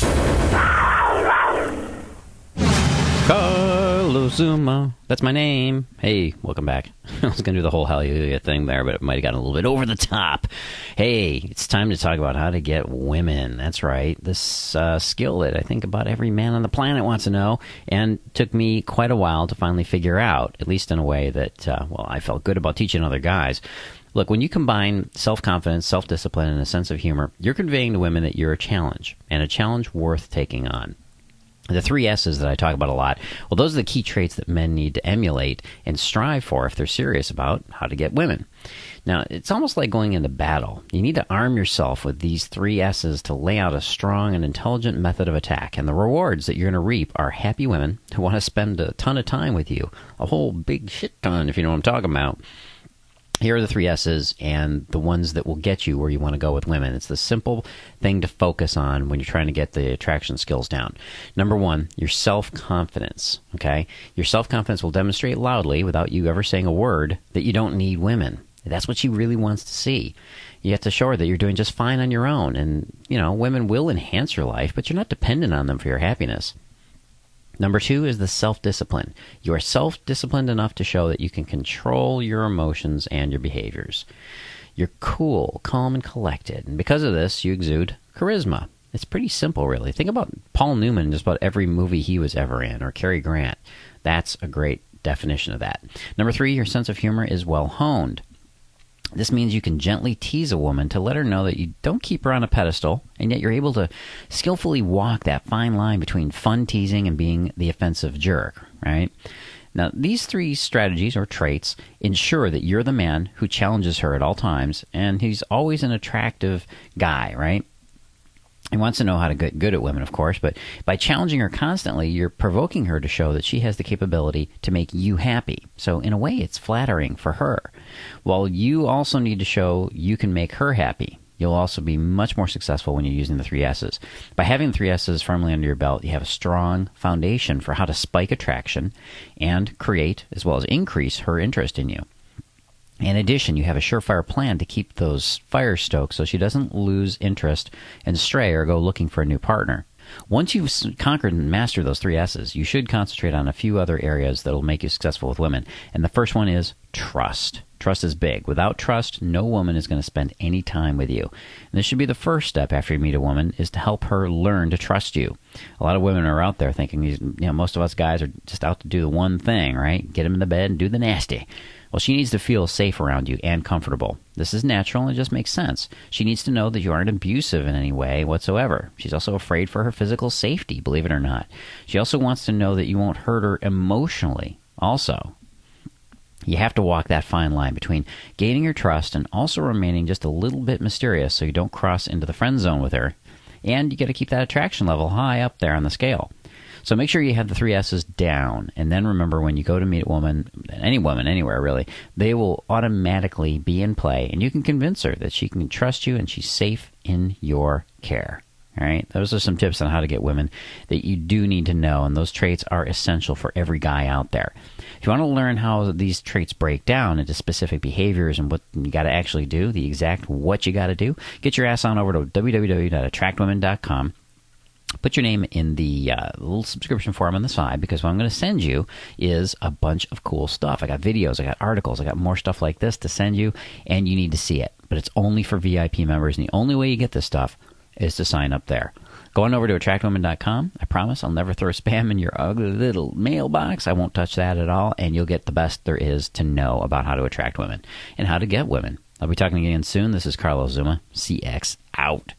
Carlos Xuma. That's my name. Hey, welcome back. I was going to do the whole hallelujah thing there, but it might have gotten a little bit over the top. Hey, it's time to talk about how to get women. That's right. This uh, skill that I think about every man on the planet wants to know, and took me quite a while to finally figure out, at least in a way that, uh, well, I felt good about teaching other guys. Look, when you combine self confidence, self discipline, and a sense of humor, you're conveying to women that you're a challenge, and a challenge worth taking on. The three S's that I talk about a lot, well, those are the key traits that men need to emulate and strive for if they're serious about how to get women. Now, it's almost like going into battle. You need to arm yourself with these three S's to lay out a strong and intelligent method of attack. And the rewards that you're going to reap are happy women who want to spend a ton of time with you. A whole big shit ton, if you know what I'm talking about here are the three S's and the ones that will get you where you want to go with women. It's the simple thing to focus on when you're trying to get the attraction skills down. Number one, your self confidence. Okay? Your self confidence will demonstrate loudly, without you ever saying a word, that you don't need women. That's what she really wants to see. You have to show her that you're doing just fine on your own. And, you know, women will enhance your life, but you're not dependent on them for your happiness. Number two is the self discipline. You are self disciplined enough to show that you can control your emotions and your behaviors. You're cool, calm, and collected. And because of this, you exude charisma. It's pretty simple, really. Think about Paul Newman just about every movie he was ever in, or Cary Grant. That's a great definition of that. Number three, your sense of humor is well honed. This means you can gently tease a woman to let her know that you don't keep her on a pedestal, and yet you're able to skillfully walk that fine line between fun teasing and being the offensive jerk, right? Now, these three strategies or traits ensure that you're the man who challenges her at all times, and he's always an attractive guy, right? He wants to know how to get good at women, of course, but by challenging her constantly, you're provoking her to show that she has the capability to make you happy. So, in a way, it's flattering for her. While you also need to show you can make her happy. You'll also be much more successful when you're using the three S's. By having the three S's firmly under your belt, you have a strong foundation for how to spike attraction and create, as well as increase, her interest in you. In addition, you have a surefire plan to keep those fires stoked so she doesn't lose interest and stray or go looking for a new partner. Once you've conquered and mastered those three S's, you should concentrate on a few other areas that will make you successful with women. And the first one is trust. Trust is big. Without trust, no woman is going to spend any time with you. And this should be the first step after you meet a woman is to help her learn to trust you. A lot of women are out there thinking, you know, most of us guys are just out to do the one thing, right? Get them in the bed and do the nasty. Well, she needs to feel safe around you and comfortable. This is natural and it just makes sense. She needs to know that you aren't abusive in any way whatsoever. She's also afraid for her physical safety, believe it or not. She also wants to know that you won't hurt her emotionally, also. You have to walk that fine line between gaining her trust and also remaining just a little bit mysterious so you don't cross into the friend zone with her. And you got to keep that attraction level high up there on the scale. So make sure you have the three S's down. And then remember when you go to meet a woman, any woman, anywhere really, they will automatically be in play. And you can convince her that she can trust you and she's safe in your care. All right, those are some tips on how to get women that you do need to know, and those traits are essential for every guy out there. If you want to learn how these traits break down into specific behaviors and what you got to actually do, the exact what you got to do, get your ass on over to www.attractwomen.com put your name in the uh, little subscription form on the side because what I'm going to send you is a bunch of cool stuff. I got videos, I got articles, I got more stuff like this to send you, and you need to see it. But it's only for VIP members, and the only way you get this stuff is to sign up there. Go on over to attractwomen.com. I promise I'll never throw spam in your ugly little mailbox. I won't touch that at all, and you'll get the best there is to know about how to attract women and how to get women. I'll be talking again soon. This is Carlos Xuma, CX out.